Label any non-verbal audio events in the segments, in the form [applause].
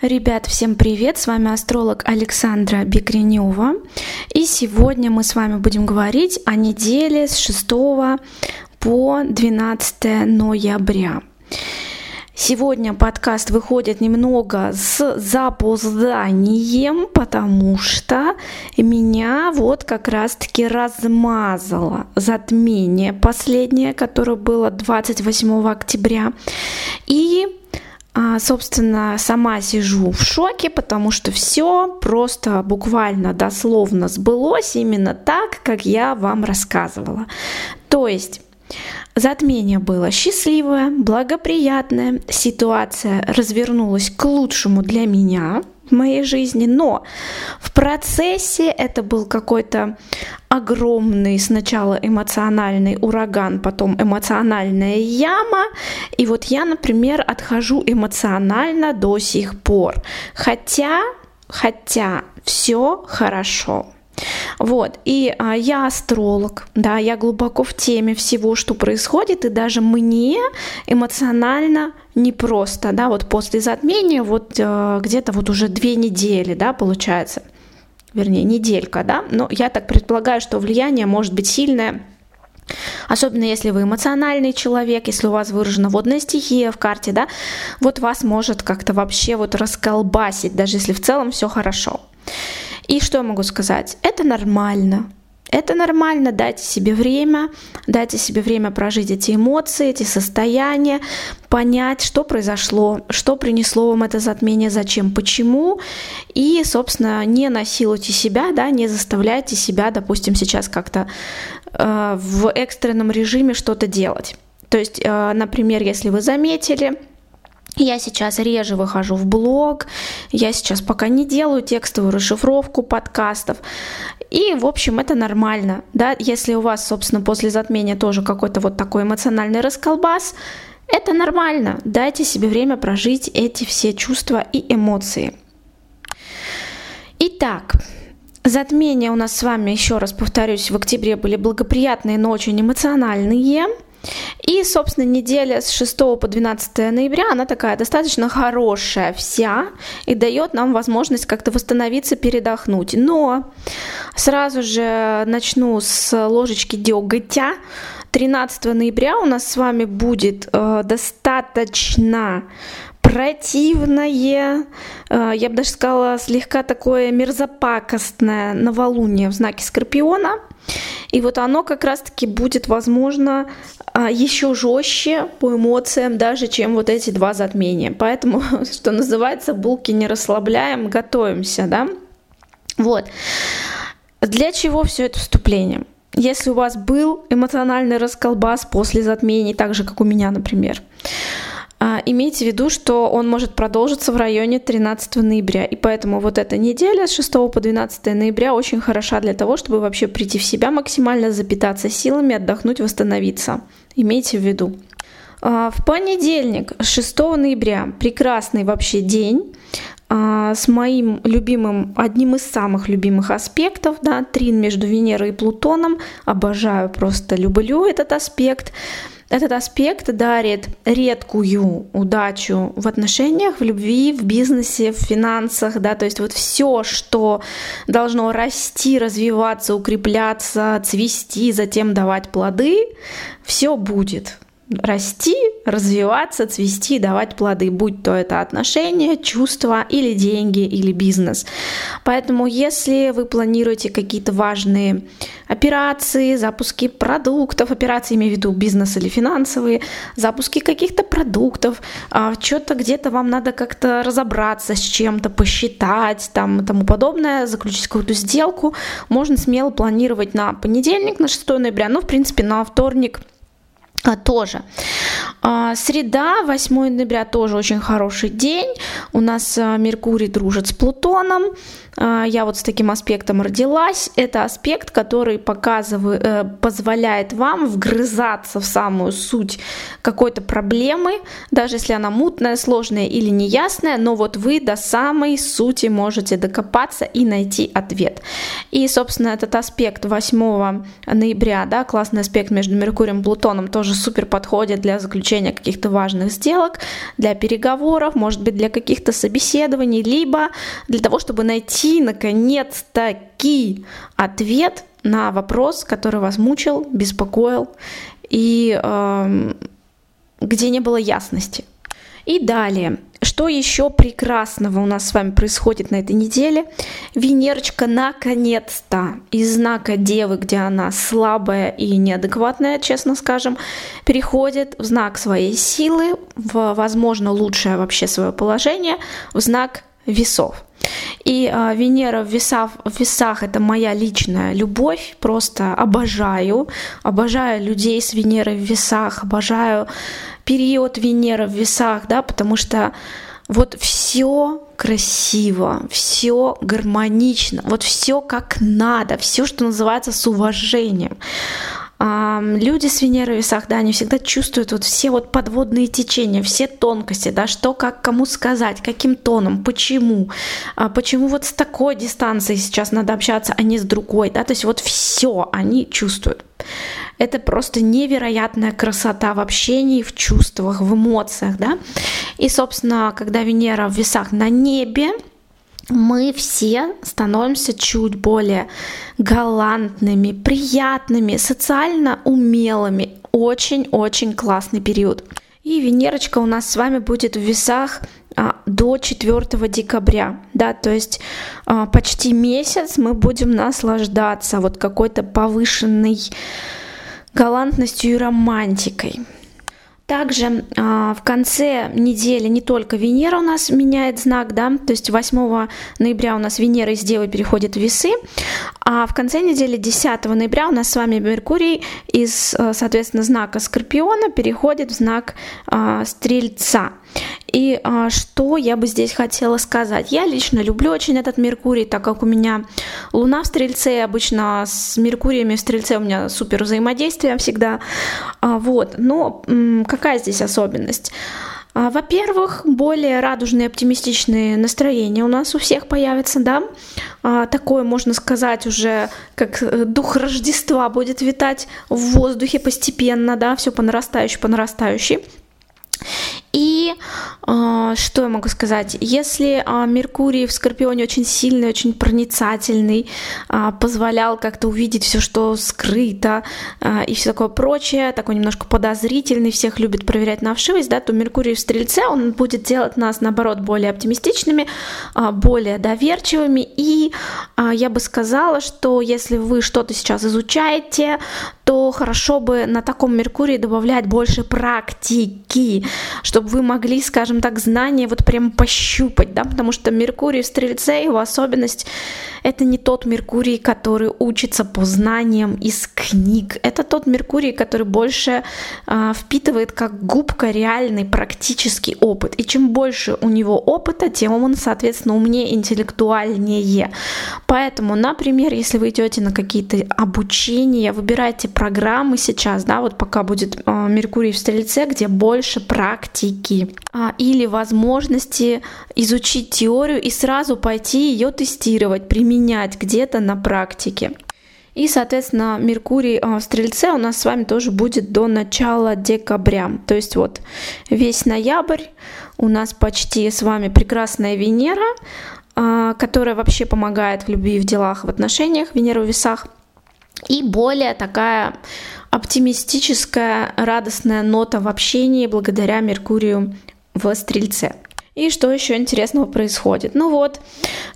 Ребят, всем привет! С вами астролог Александра Бекренева. И сегодня мы с вами будем говорить о неделе с 6 по 12 ноября. Сегодня подкаст выходит немного с запозданием, потому что меня вот как раз-таки размазало затмение последнее, которое было 28 октября. И собственно, сама сижу в шоке, потому что все просто буквально дословно сбылось именно так, как я вам рассказывала. То есть Затмение было счастливое, благоприятное, ситуация развернулась к лучшему для меня в моей жизни, но в процессе это был какой-то огромный сначала эмоциональный ураган, потом эмоциональная яма, и вот я, например, отхожу эмоционально до сих пор, хотя, хотя все хорошо. Вот, и а, я астролог, да, я глубоко в теме всего, что происходит, и даже мне эмоционально непросто, да, вот после затмения, вот а, где-то вот уже две недели, да, получается, вернее, неделька, да, но я так предполагаю, что влияние может быть сильное, Особенно если вы эмоциональный человек, если у вас выражена водная стихия в карте, да, вот вас может как-то вообще вот расколбасить, даже если в целом все хорошо. И что я могу сказать? Это нормально. Это нормально, дайте себе время, дайте себе время прожить эти эмоции, эти состояния, понять, что произошло, что принесло вам это затмение, зачем, почему. И, собственно, не насилуйте себя, да, не заставляйте себя, допустим, сейчас как-то э, в экстренном режиме что-то делать. То есть, э, например, если вы заметили, я сейчас реже выхожу в блог, я сейчас пока не делаю текстовую расшифровку подкастов. И, в общем, это нормально, да, если у вас, собственно, после затмения тоже какой-то вот такой эмоциональный расколбас, это нормально. Дайте себе время прожить эти все чувства и эмоции. Итак, затмения у нас с вами, еще раз повторюсь, в октябре были благоприятные, но очень эмоциональные – и, собственно, неделя с 6 по 12 ноября, она такая достаточно хорошая вся и дает нам возможность как-то восстановиться, передохнуть. Но сразу же начну с ложечки деготя. 13 ноября у нас с вами будет э, достаточно противное, э, я бы даже сказала, слегка такое мерзопакостное новолуние в знаке Скорпиона. И вот оно как раз-таки будет, возможно, а, еще жестче по эмоциям даже, чем вот эти два затмения. Поэтому, [laughs] что называется, булки не расслабляем, готовимся, да? Вот. Для чего все это вступление? Если у вас был эмоциональный расколбас после затмений, так же, как у меня, например, имейте в виду, что он может продолжиться в районе 13 ноября. И поэтому вот эта неделя с 6 по 12 ноября очень хороша для того, чтобы вообще прийти в себя максимально, запитаться силами, отдохнуть, восстановиться. Имейте в виду. А, в понедельник, 6 ноября, прекрасный вообще день а, с моим любимым, одним из самых любимых аспектов, да, трин между Венерой и Плутоном. Обожаю, просто люблю этот аспект. Этот аспект дарит редкую удачу в отношениях, в любви, в бизнесе, в финансах, да, то есть вот все, что должно расти, развиваться, укрепляться, цвести, затем давать плоды, все будет расти, развиваться, цвести, давать плоды, будь то это отношения, чувства или деньги или бизнес. Поэтому если вы планируете какие-то важные операции, запуски продуктов, операции имею в виду бизнес или финансовые, запуски каких-то продуктов, а, что-то где-то вам надо как-то разобраться с чем-то, посчитать там и тому подобное, заключить какую-то сделку, можно смело планировать на понедельник, на 6 ноября, ну, в принципе, на вторник – тоже. А, среда, 8 ноября, тоже очень хороший день. У нас а, Меркурий дружит с Плутоном. Я вот с таким аспектом родилась. Это аспект, который показывает, э, позволяет вам вгрызаться в самую суть какой-то проблемы, даже если она мутная, сложная или неясная, но вот вы до самой сути можете докопаться и найти ответ. И, собственно, этот аспект 8 ноября, да, классный аспект между Меркурием и Плутоном тоже тоже супер подходит для заключения каких-то важных сделок, для переговоров, может быть, для каких-то собеседований, либо для того, чтобы найти, наконец-таки, ответ на вопрос, который вас мучил, беспокоил и э, где не было ясности. И далее, что еще прекрасного у нас с вами происходит на этой неделе? Венерочка наконец-то из знака Девы, где она слабая и неадекватная, честно скажем, переходит в знак своей силы, в, возможно, лучшее вообще свое положение, в знак весов. И а, Венера в весах, в весах это моя личная любовь, просто обожаю, обожаю людей с Венерой в весах, обожаю период Венеры в весах, да, потому что вот все красиво, все гармонично, вот все как надо, все, что называется, с уважением. Люди с Венерой в весах, да, они всегда чувствуют вот все вот подводные течения, все тонкости, да, что как кому сказать, каким тоном, почему, а почему вот с такой дистанцией сейчас надо общаться, а не с другой, да, то есть вот все они чувствуют. Это просто невероятная красота в общении, в чувствах, в эмоциях, да. И, собственно, когда Венера в весах на небе, мы все становимся чуть более галантными, приятными, социально умелыми. Очень-очень классный период. И Венерочка у нас с вами будет в весах а, до 4 декабря, да, то есть а, почти месяц мы будем наслаждаться вот какой-то повышенной галантностью и романтикой. Также э, в конце недели не только Венера у нас меняет знак, да, то есть 8 ноября у нас Венера из Девы переходит в Весы, а в конце недели 10 ноября у нас с вами Меркурий из, э, соответственно, знака Скорпиона переходит в знак э, Стрельца. И а, что я бы здесь хотела сказать? Я лично люблю очень этот Меркурий, так как у меня Луна в Стрельце, обычно с Меркуриями в Стрельце у меня супер взаимодействие всегда. А, вот, но м- какая здесь особенность? А, во-первых, более радужные, оптимистичные настроения у нас у всех появятся, да. А, такое, можно сказать, уже как э, дух Рождества будет витать в воздухе постепенно, да, все по нарастающей, по нарастающей. Э, что я могу сказать? Если э, Меркурий в Скорпионе очень сильный, очень проницательный, э, позволял как-то увидеть все, что скрыто и все такое прочее, такой немножко подозрительный, всех любит проверять на вшивость, да, то Меркурий в Стрельце, он будет делать нас, наоборот, более оптимистичными, более доверчивыми. И я бы сказала, что если вы что-то сейчас изучаете, то хорошо бы на таком Меркурии добавлять больше практики, чтобы вы могли, скажем так, знания вот прям пощупать, да, потому что Меркурий в Стрельце, его особенность это не тот Меркурий, который учится по знаниям из книг. Это тот Меркурий, который больше э, впитывает как губка реальный практический опыт. И чем больше у него опыта, тем он, соответственно, умнее, интеллектуальнее. Поэтому, например, если вы идете на какие-то обучения, выбирайте программы сейчас, да, вот пока будет э, Меркурий в Стрельце, где больше практики э, или возможности изучить теорию и сразу пойти ее тестировать, применять где-то на практике. И, соответственно, Меркурий а, в Стрельце у нас с вами тоже будет до начала декабря. То есть вот весь ноябрь у нас почти с вами прекрасная Венера, а, которая вообще помогает в любви, в делах, в отношениях, Венера в весах. И более такая оптимистическая, радостная нота в общении благодаря Меркурию в Стрельце. И что еще интересного происходит? Ну вот,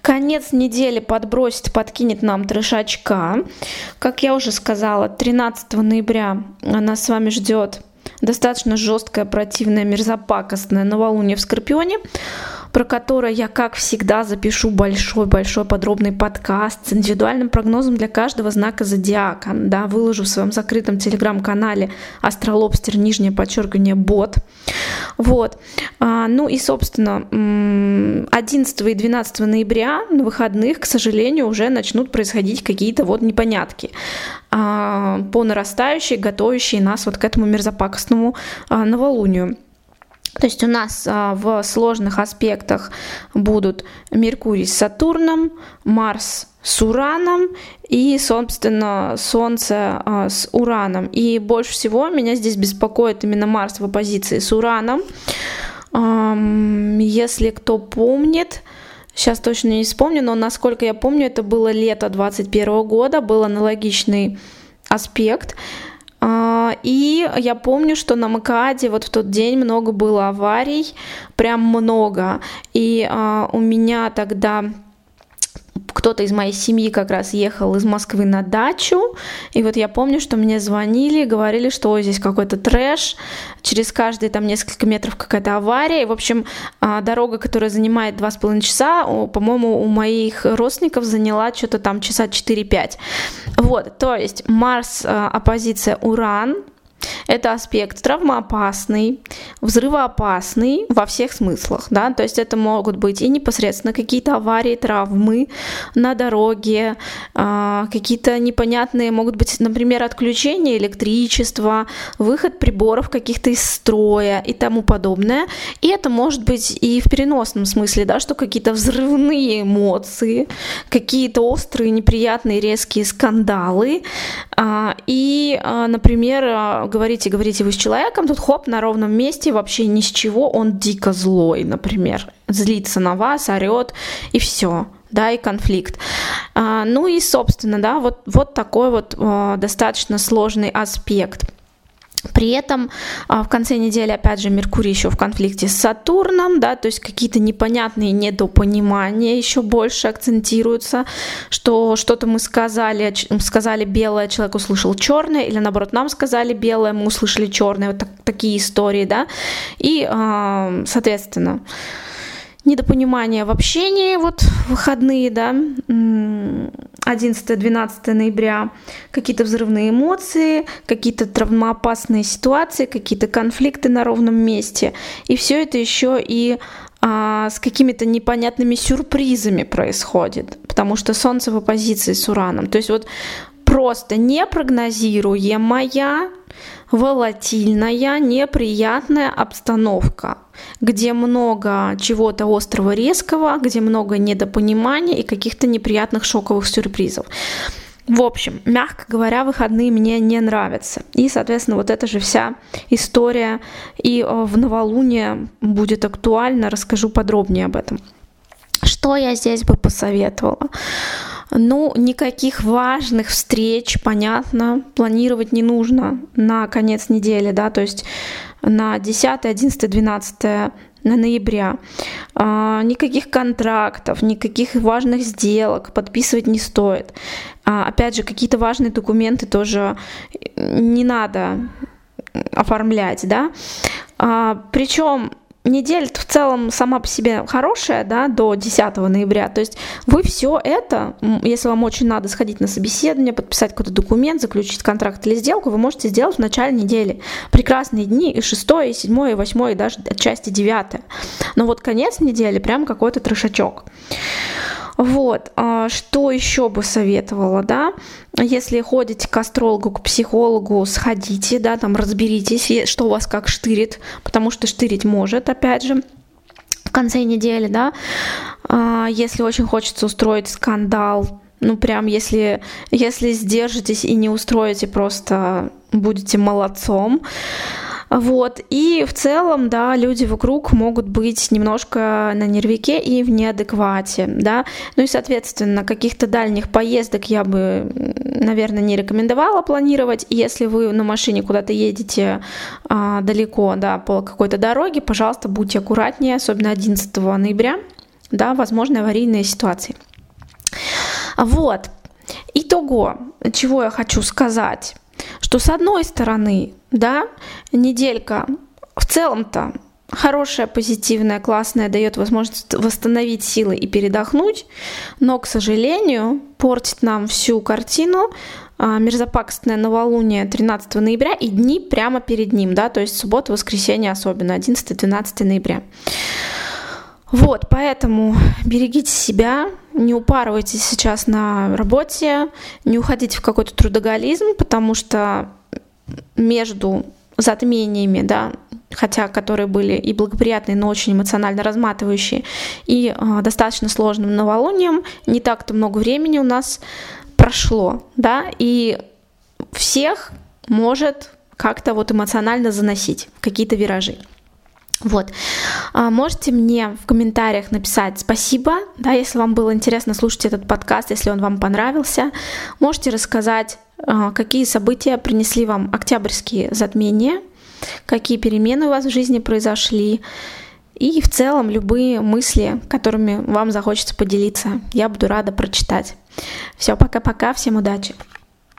конец недели подбросит, подкинет нам трешачка. Как я уже сказала, 13 ноября нас с вами ждет достаточно жесткая, противная, мерзопакостная новолуние в Скорпионе про которое я, как всегда, запишу большой-большой подробный подкаст с индивидуальным прогнозом для каждого знака зодиака. Да, выложу в своем закрытом телеграм-канале Астролобстер, нижнее подчеркивание, бот. Вот. А, ну и, собственно, 11 и 12 ноября на выходных, к сожалению, уже начнут происходить какие-то вот непонятки а, по нарастающей, готовящей нас вот к этому мерзопакостному а, новолунию. То есть у нас а, в сложных аспектах будут Меркурий с Сатурном, Марс с Ураном и, собственно, Солнце а, с Ураном. И больше всего меня здесь беспокоит именно Марс в оппозиции с Ураном. Если кто помнит, сейчас точно не вспомню, но насколько я помню, это было лето 2021 года, был аналогичный аспект. И я помню, что на МКАДе вот в тот день много было аварий, прям много. И а, у меня тогда кто-то из моей семьи как раз ехал из Москвы на дачу, и вот я помню, что мне звонили, говорили, что Ой, здесь какой-то трэш, через каждые там несколько метров какая-то авария, и, в общем, а, дорога, которая занимает два с половиной часа, по-моему, у моих родственников заняла что-то там часа 4-5. Вот, то есть Марс, а, оппозиция Уран, это аспект травмоопасный, взрывоопасный во всех смыслах, да, то есть это могут быть и непосредственно какие-то аварии, травмы на дороге, а, какие-то непонятные, могут быть, например, отключение электричества, выход приборов каких-то из строя и тому подобное. И это может быть и в переносном смысле, да, что какие-то взрывные эмоции, какие-то острые, неприятные, резкие скандалы. А, и, а, например, говорите, говорите вы с человеком, тут хоп, на ровном месте, вообще ни с чего, он дико злой, например, злится на вас, орет, и все да, и конфликт. А, ну и, собственно, да, вот, вот такой вот а, достаточно сложный аспект. При этом а, в конце недели, опять же, Меркурий еще в конфликте с Сатурном, да, то есть какие-то непонятные недопонимания еще больше акцентируются, что что-то мы сказали, сказали белое, человек услышал черное, или наоборот, нам сказали белое, мы услышали черное, вот так, такие истории, да, и, а, соответственно, недопонимание в общении, вот выходные, да, 11-12 ноября, какие-то взрывные эмоции, какие-то травмоопасные ситуации, какие-то конфликты на ровном месте. И все это еще и а, с какими-то непонятными сюрпризами происходит, потому что Солнце в оппозиции с Ураном. То есть вот просто непрогнозируемая, волатильная, неприятная обстановка, где много чего-то острого, резкого, где много недопонимания и каких-то неприятных шоковых сюрпризов. В общем, мягко говоря, выходные мне не нравятся. И, соответственно, вот эта же вся история и э, в новолуние будет актуальна. Расскажу подробнее об этом. Что я здесь бы посоветовала? Ну, никаких важных встреч, понятно, планировать не нужно на конец недели, да, то есть на 10, 11, 12 ноября. А, никаких контрактов, никаких важных сделок подписывать не стоит. А, опять же, какие-то важные документы тоже не надо оформлять, да. А, причем неделя в целом сама по себе хорошая, да, до 10 ноября. То есть вы все это, если вам очень надо сходить на собеседование, подписать какой-то документ, заключить контракт или сделку, вы можете сделать в начале недели. Прекрасные дни и 6, и 7, и 8, и даже отчасти 9. Но вот конец недели прям какой-то трешачок. Вот, а что еще бы советовала, да, если ходите к астрологу, к психологу, сходите, да, там разберитесь, что у вас как штырит, потому что штырить может, опять же, в конце недели, да, а если очень хочется устроить скандал, ну прям если, если сдержитесь и не устроите, просто будете молодцом. Вот. И в целом, да, люди вокруг могут быть немножко на нервике и в неадеквате, да. Ну и, соответственно, каких-то дальних поездок я бы, наверное, не рекомендовала планировать. Если вы на машине куда-то едете а, далеко, да, по какой-то дороге, пожалуйста, будьте аккуратнее, особенно 11 ноября, да, возможны аварийные ситуации. Вот. Итого, чего я хочу сказать что с одной стороны, да, неделька в целом-то хорошая, позитивная, классная, дает возможность восстановить силы и передохнуть, но, к сожалению, портит нам всю картину а, мерзопакостное новолуние 13 ноября и дни прямо перед ним, да, то есть суббота, воскресенье особенно, 11-12 ноября. Вот, поэтому берегите себя, не упарывайтесь сейчас на работе, не уходите в какой-то трудоголизм, потому что между затмениями, да, хотя которые были и благоприятные, но очень эмоционально разматывающие, и э, достаточно сложным новолунием, не так-то много времени у нас прошло, да, и всех может как-то вот эмоционально заносить какие-то виражи. Вот. А, можете мне в комментариях написать спасибо, да, если вам было интересно слушать этот подкаст, если он вам понравился. Можете рассказать, какие события принесли вам октябрьские затмения, какие перемены у вас в жизни произошли, и в целом любые мысли, которыми вам захочется поделиться. Я буду рада прочитать. Все, пока-пока, всем удачи!